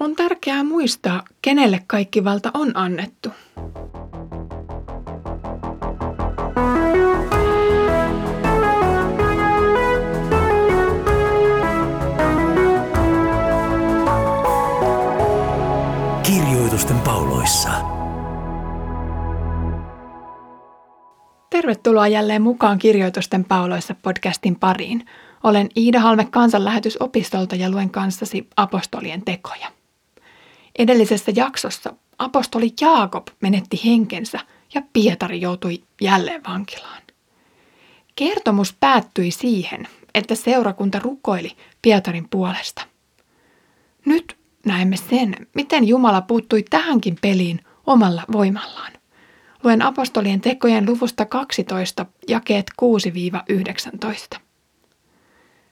on tärkeää muistaa, kenelle kaikki valta on annettu. Kirjoitusten pauloissa. Tervetuloa jälleen mukaan Kirjoitusten pauloissa podcastin pariin. Olen Iida Halme kansanlähetysopistolta ja luen kanssasi apostolien tekoja. Edellisessä jaksossa apostoli Jaakob menetti henkensä ja Pietari joutui jälleen vankilaan. Kertomus päättyi siihen, että seurakunta rukoili Pietarin puolesta. Nyt näemme sen, miten Jumala puuttui tähänkin peliin omalla voimallaan. Luen apostolien tekojen luvusta 12, jakeet 6-19.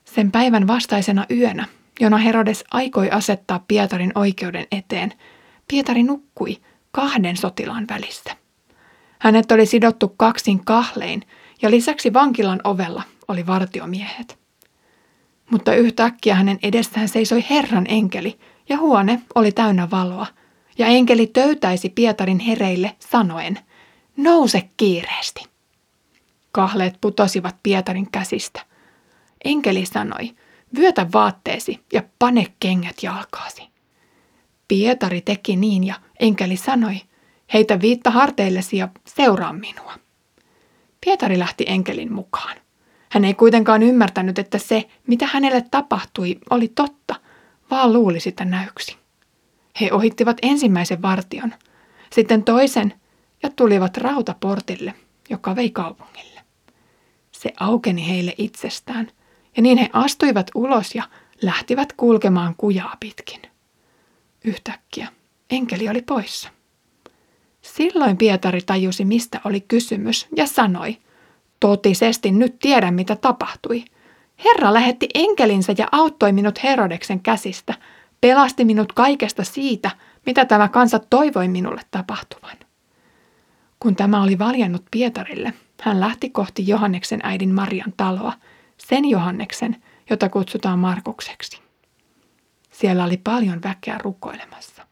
Sen päivän vastaisena yönä, jona Herodes aikoi asettaa Pietarin oikeuden eteen, Pietari nukkui kahden sotilaan välissä. Hänet oli sidottu kaksin kahlein ja lisäksi vankilan ovella oli vartiomiehet. Mutta yhtäkkiä hänen edessään seisoi Herran enkeli ja huone oli täynnä valoa. Ja enkeli töytäisi Pietarin hereille sanoen, nouse kiireesti. Kahleet putosivat Pietarin käsistä. Enkeli sanoi, vyötä vaatteesi ja pane kengät jalkaasi. Pietari teki niin ja enkeli sanoi, heitä viitta harteillesi ja seuraa minua. Pietari lähti enkelin mukaan. Hän ei kuitenkaan ymmärtänyt, että se, mitä hänelle tapahtui, oli totta, vaan luuli sitä näyksi. He ohittivat ensimmäisen vartion, sitten toisen ja tulivat rautaportille, joka vei kaupungille. Se aukeni heille itsestään, ja niin he astuivat ulos ja lähtivät kulkemaan kujaa pitkin. Yhtäkkiä enkeli oli poissa. Silloin Pietari tajusi, mistä oli kysymys, ja sanoi, totisesti nyt tiedän, mitä tapahtui. Herra lähetti enkelinsä ja auttoi minut Herodeksen käsistä, pelasti minut kaikesta siitä, mitä tämä kansa toivoi minulle tapahtuvan. Kun tämä oli valjennut Pietarille, hän lähti kohti Johanneksen äidin Marian taloa, sen Johanneksen, jota kutsutaan Markukseksi. Siellä oli paljon väkeä rukoilemassa.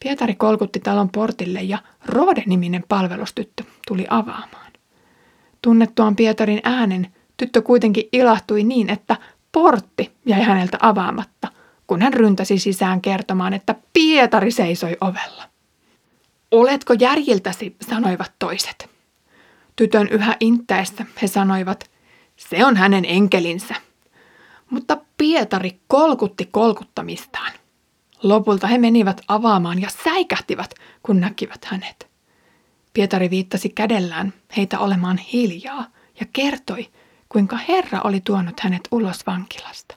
Pietari kolkutti talon portille ja Rode-niminen palvelustyttö tuli avaamaan. Tunnettuaan Pietarin äänen, tyttö kuitenkin ilahtui niin, että portti jäi häneltä avaamatta, kun hän ryntäsi sisään kertomaan, että Pietari seisoi ovella. Oletko järjiltäsi, sanoivat toiset. Tytön yhä inttäessä he sanoivat, se on hänen enkelinsä. Mutta Pietari kolkutti kolkuttamistaan. Lopulta he menivät avaamaan ja säikähtivät, kun näkivät hänet. Pietari viittasi kädellään heitä olemaan hiljaa ja kertoi, kuinka Herra oli tuonut hänet ulos vankilasta.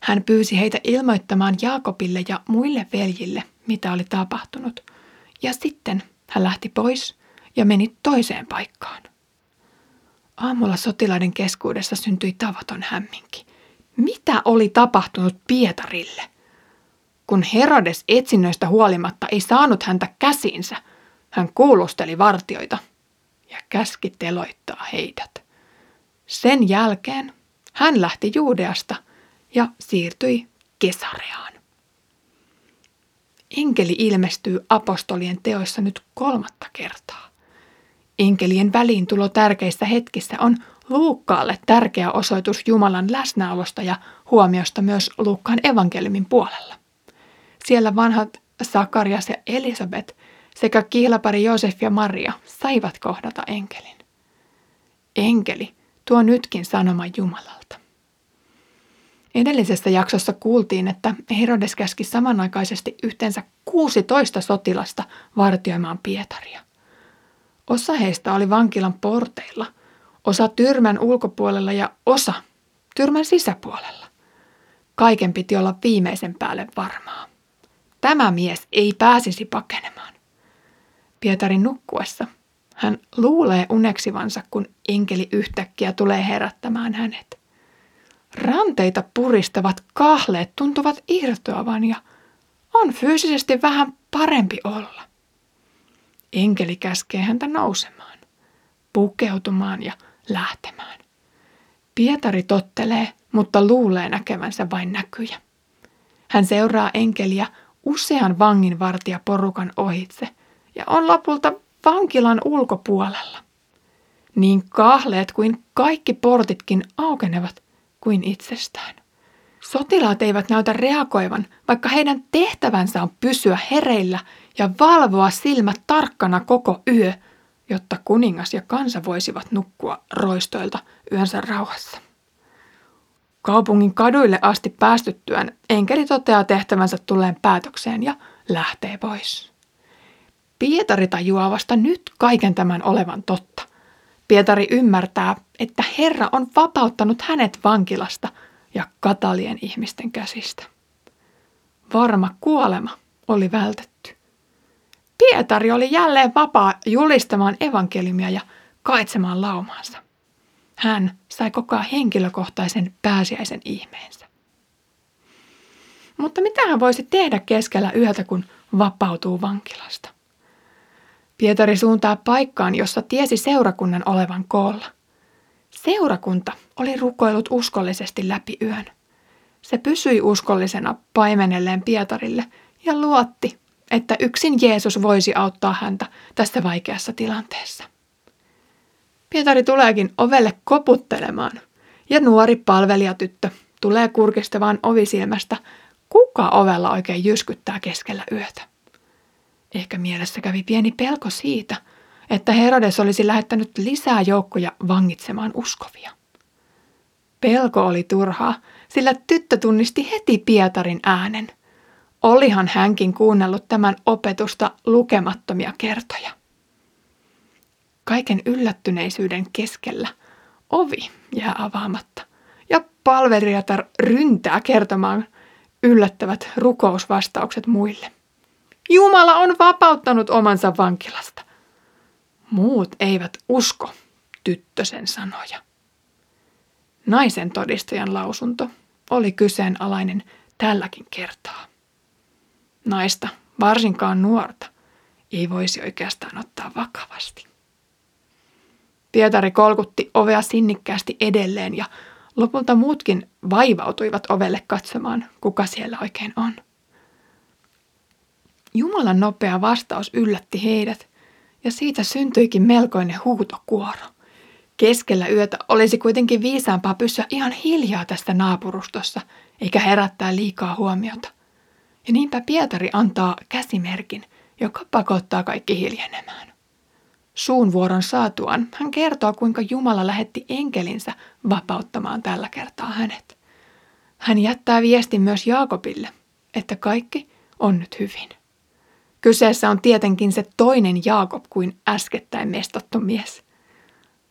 Hän pyysi heitä ilmoittamaan Jaakobille ja muille veljille, mitä oli tapahtunut, ja sitten hän lähti pois ja meni toiseen paikkaan. Aamulla sotilaiden keskuudessa syntyi tavaton hämminki. Mitä oli tapahtunut Pietarille? Kun Herodes etsinnöistä huolimatta ei saanut häntä käsiinsä, hän kuulusteli vartioita ja käski teloittaa heidät. Sen jälkeen hän lähti Juudeasta ja siirtyi Kesareaan. Enkeli ilmestyy apostolien teoissa nyt kolmatta kertaa. Enkelien väliintulo tärkeissä hetkissä on Luukkaalle tärkeä osoitus Jumalan läsnäolosta ja huomiosta myös Luukkaan evankeliumin puolella. Siellä vanhat Sakarias ja Elisabet sekä kihlapari Joosef ja Maria saivat kohdata enkelin. Enkeli tuo nytkin sanoma Jumalalta. Edellisessä jaksossa kuultiin, että Herodes käski samanaikaisesti yhteensä 16 sotilasta vartioimaan Pietaria. Osa heistä oli vankilan porteilla, osa tyrmän ulkopuolella ja osa tyrmän sisäpuolella. Kaiken piti olla viimeisen päälle varmaa. Tämä mies ei pääsisi pakenemaan. Pietarin nukkuessa hän luulee uneksivansa, kun enkeli yhtäkkiä tulee herättämään hänet. Ranteita puristavat kahleet tuntuvat irtoavan ja on fyysisesti vähän parempi olla. Enkeli käskee häntä nousemaan, pukeutumaan ja lähtemään. Pietari tottelee, mutta luulee näkevänsä vain näkyjä. Hän seuraa enkeliä usean vanginvartija porukan ohitse ja on lopulta vankilan ulkopuolella. Niin kahleet kuin kaikki portitkin aukenevat kuin itsestään. Sotilaat eivät näytä reagoivan, vaikka heidän tehtävänsä on pysyä hereillä ja valvoa silmät tarkkana koko yö, jotta kuningas ja kansa voisivat nukkua roistoilta yönsä rauhassa. Kaupungin kaduille asti päästyttyään enkeli toteaa tehtävänsä tulleen päätökseen ja lähtee pois. Pietari tajuaa vasta nyt kaiken tämän olevan totta. Pietari ymmärtää, että Herra on vapauttanut hänet vankilasta ja katalien ihmisten käsistä. Varma kuolema oli vältetty. Pietari oli jälleen vapaa julistamaan evankeliumia ja kaitsemaan laumaansa. Hän sai kokoa henkilökohtaisen pääsiäisen ihmeensä. Mutta mitä hän voisi tehdä keskellä yötä, kun vapautuu vankilasta? Pietari suuntaa paikkaan, jossa tiesi seurakunnan olevan koolla. Seurakunta oli rukoillut uskollisesti läpi yön. Se pysyi uskollisena paimenelleen Pietarille ja luotti, että yksin Jeesus voisi auttaa häntä tässä vaikeassa tilanteessa. Pietari tuleekin ovelle koputtelemaan ja nuori palvelijatyttö tulee kurkistavaan ovisilmästä, kuka ovella oikein jyskyttää keskellä yötä. Ehkä mielessä kävi pieni pelko siitä, että Herodes olisi lähettänyt lisää joukkoja vangitsemaan uskovia. Pelko oli turhaa, sillä tyttö tunnisti heti Pietarin äänen. Olihan hänkin kuunnellut tämän opetusta lukemattomia kertoja. Kaiken yllättyneisyyden keskellä ovi jää avaamatta ja palvelijatar ryntää kertomaan yllättävät rukousvastaukset muille. Jumala on vapauttanut omansa vankilasta. Muut eivät usko tyttösen sanoja. Naisen todistajan lausunto oli kyseenalainen tälläkin kertaa. Naista, varsinkaan nuorta, ei voisi oikeastaan ottaa vakavasti. Pietari kolkutti ovea sinnikkäästi edelleen ja lopulta muutkin vaivautuivat ovelle katsomaan, kuka siellä oikein on. Jumalan nopea vastaus yllätti heidät ja siitä syntyikin melkoinen huutokuoro. Keskellä yötä olisi kuitenkin viisaampaa pysyä ihan hiljaa tästä naapurustossa, eikä herättää liikaa huomiota. Ja niinpä Pietari antaa käsimerkin, joka pakottaa kaikki hiljenemään. Suun vuoron saatuaan hän kertoo, kuinka Jumala lähetti enkelinsä vapauttamaan tällä kertaa hänet. Hän jättää viestin myös Jaakobille, että kaikki on nyt hyvin. Kyseessä on tietenkin se toinen Jaakob kuin äskettäin mestattu mies.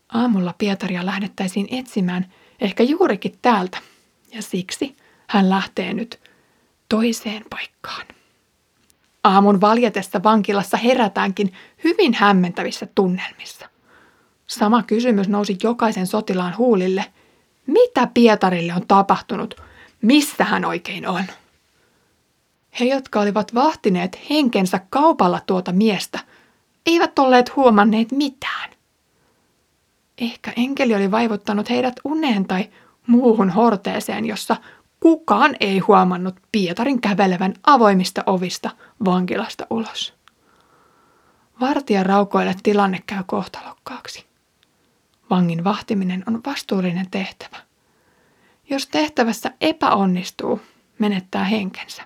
Aamulla Pietaria lähdettäisiin etsimään ehkä juurikin täältä, ja siksi hän lähtee nyt toiseen paikkaan. Aamun valjetessa vankilassa herätäänkin hyvin hämmentävissä tunnelmissa. Sama kysymys nousi jokaisen sotilaan huulille. Mitä Pietarille on tapahtunut? Missä hän oikein on? He, jotka olivat vahtineet henkensä kaupalla tuota miestä, eivät olleet huomanneet mitään. Ehkä enkeli oli vaivuttanut heidät uneen tai muuhun horteeseen, jossa kukaan ei huomannut Pietarin kävelevän avoimista ovista vankilasta ulos. Vartija raukoille tilanne käy kohtalokkaaksi. Vangin vahtiminen on vastuullinen tehtävä. Jos tehtävässä epäonnistuu, menettää henkensä.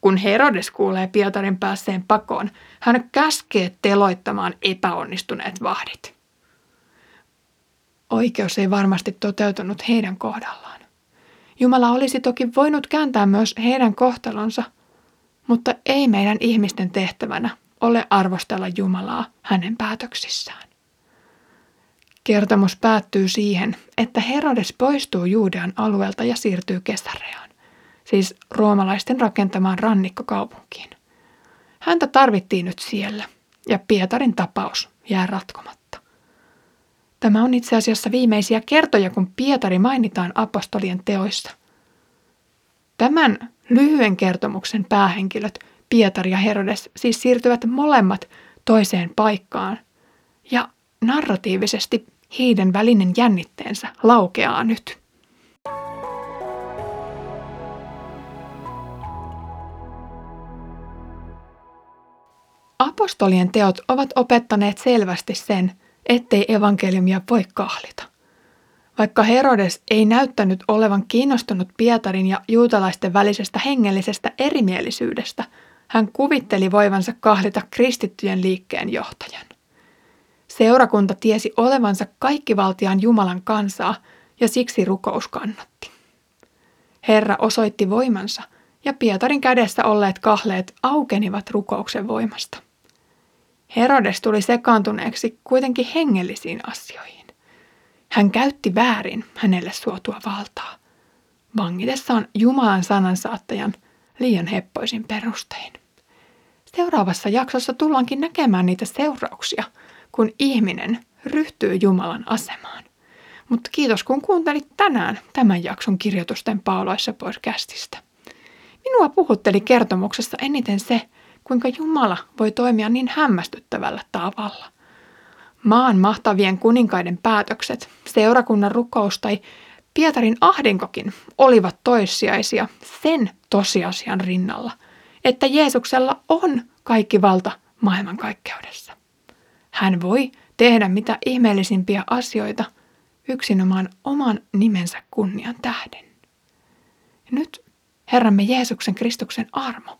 Kun Herodes kuulee Pietarin päässeen pakoon, hän käskee teloittamaan epäonnistuneet vahdit. Oikeus ei varmasti toteutunut heidän kohdallaan. Jumala olisi toki voinut kääntää myös heidän kohtalonsa, mutta ei meidän ihmisten tehtävänä ole arvostella Jumalaa hänen päätöksissään. Kertomus päättyy siihen, että Herodes poistuu Juudean alueelta ja siirtyy Kesareaan siis roomalaisten rakentamaan rannikkokaupunkiin. Häntä tarvittiin nyt siellä, ja Pietarin tapaus jää ratkomatta. Tämä on itse asiassa viimeisiä kertoja, kun Pietari mainitaan apostolien teoissa. Tämän lyhyen kertomuksen päähenkilöt, Pietari ja Herodes, siis siirtyvät molemmat toiseen paikkaan, ja narratiivisesti heidän välinen jännitteensä laukeaa nyt. Apostolien teot ovat opettaneet selvästi sen, ettei evankeliumia voi kahlita. Vaikka Herodes ei näyttänyt olevan kiinnostunut Pietarin ja juutalaisten välisestä hengellisestä erimielisyydestä, hän kuvitteli voivansa kahlita kristittyjen liikkeen johtajan. Seurakunta tiesi olevansa kaikkivaltiaan Jumalan kansaa ja siksi rukous kannatti. Herra osoitti voimansa ja Pietarin kädessä olleet kahleet aukenivat rukouksen voimasta. Herodes tuli sekaantuneeksi kuitenkin hengellisiin asioihin. Hän käytti väärin hänelle suotua valtaa, vangitessaan Jumalan sanansaattajan liian heppoisin perustein. Seuraavassa jaksossa tullaankin näkemään niitä seurauksia, kun ihminen ryhtyy Jumalan asemaan. Mutta kiitos kun kuuntelit tänään tämän jakson kirjoitusten pauloissa podcastista. Minua puhutteli kertomuksessa eniten se, kuinka Jumala voi toimia niin hämmästyttävällä tavalla. Maan mahtavien kuninkaiden päätökset, seurakunnan rukous tai Pietarin ahdinkokin olivat toissijaisia sen tosiasian rinnalla, että Jeesuksella on kaikki valta maailmankaikkeudessa. Hän voi tehdä mitä ihmeellisimpiä asioita yksinomaan oman nimensä kunnian tähden. Nyt Herramme Jeesuksen Kristuksen armo,